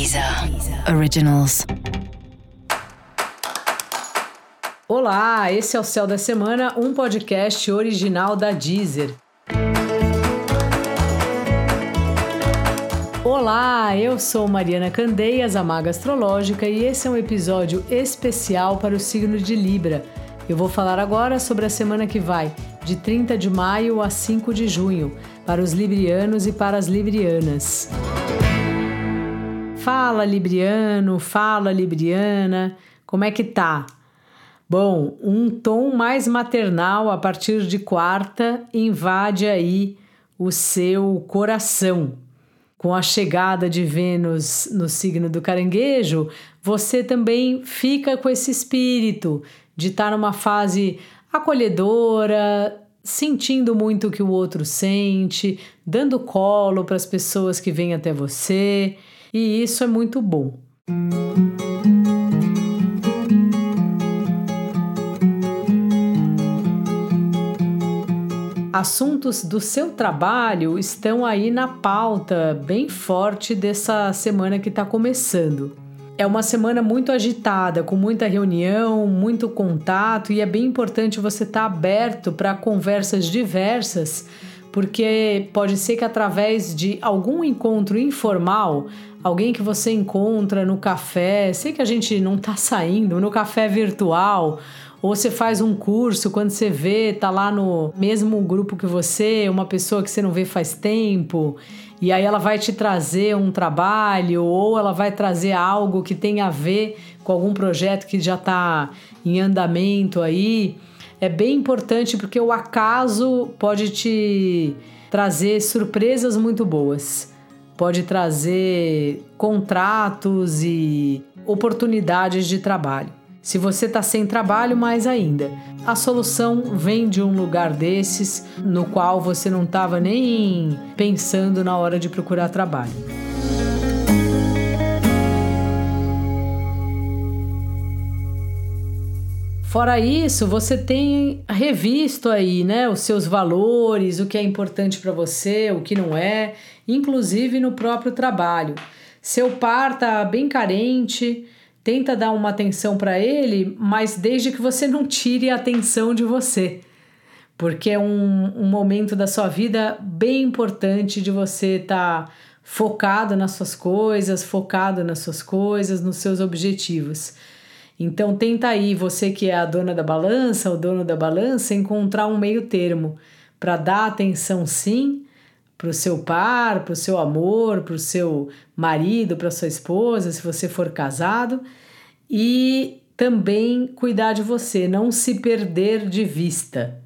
Deezer Originals. Olá, esse é o Céu da Semana, um podcast original da Deezer. Olá, eu sou Mariana Candeias, a Maga Astrológica, e esse é um episódio especial para o signo de Libra. Eu vou falar agora sobre a semana que vai, de 30 de maio a 5 de junho, para os librianos e para as librianas. Fala, Libriano, fala, Libriana, como é que tá? Bom, um tom mais maternal a partir de quarta invade aí o seu coração. Com a chegada de Vênus no signo do caranguejo, você também fica com esse espírito de estar numa fase acolhedora, sentindo muito o que o outro sente, dando colo para as pessoas que vêm até você e isso é muito bom. Assuntos do seu trabalho estão aí na pauta bem forte dessa semana que está começando. É uma semana muito agitada, com muita reunião, muito contato, e é bem importante você estar tá aberto para conversas diversas, porque pode ser que através de algum encontro informal alguém que você encontra no café, sei que a gente não tá saindo, no café virtual, ou você faz um curso, quando você vê, tá lá no mesmo grupo que você, uma pessoa que você não vê faz tempo, e aí ela vai te trazer um trabalho, ou ela vai trazer algo que tem a ver com algum projeto que já está em andamento aí. É bem importante porque o acaso pode te trazer surpresas muito boas pode trazer contratos e oportunidades de trabalho. Se você está sem trabalho, mais ainda. A solução vem de um lugar desses no qual você não estava nem pensando na hora de procurar trabalho. Fora isso, você tem revisto aí, né, os seus valores, o que é importante para você, o que não é, inclusive no próprio trabalho. Seu par tá bem carente, tenta dar uma atenção para ele, mas desde que você não tire a atenção de você. Porque é um, um momento da sua vida bem importante de você estar tá focado nas suas coisas, focado nas suas coisas, nos seus objetivos. Então tenta aí, você que é a dona da balança, o dono da balança, encontrar um meio termo para dar atenção sim, para o seu par, para o seu amor, para o seu marido, para sua esposa, se você for casado, e também cuidar de você, não se perder de vista.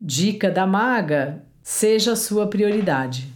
Dica da maga: seja a sua prioridade.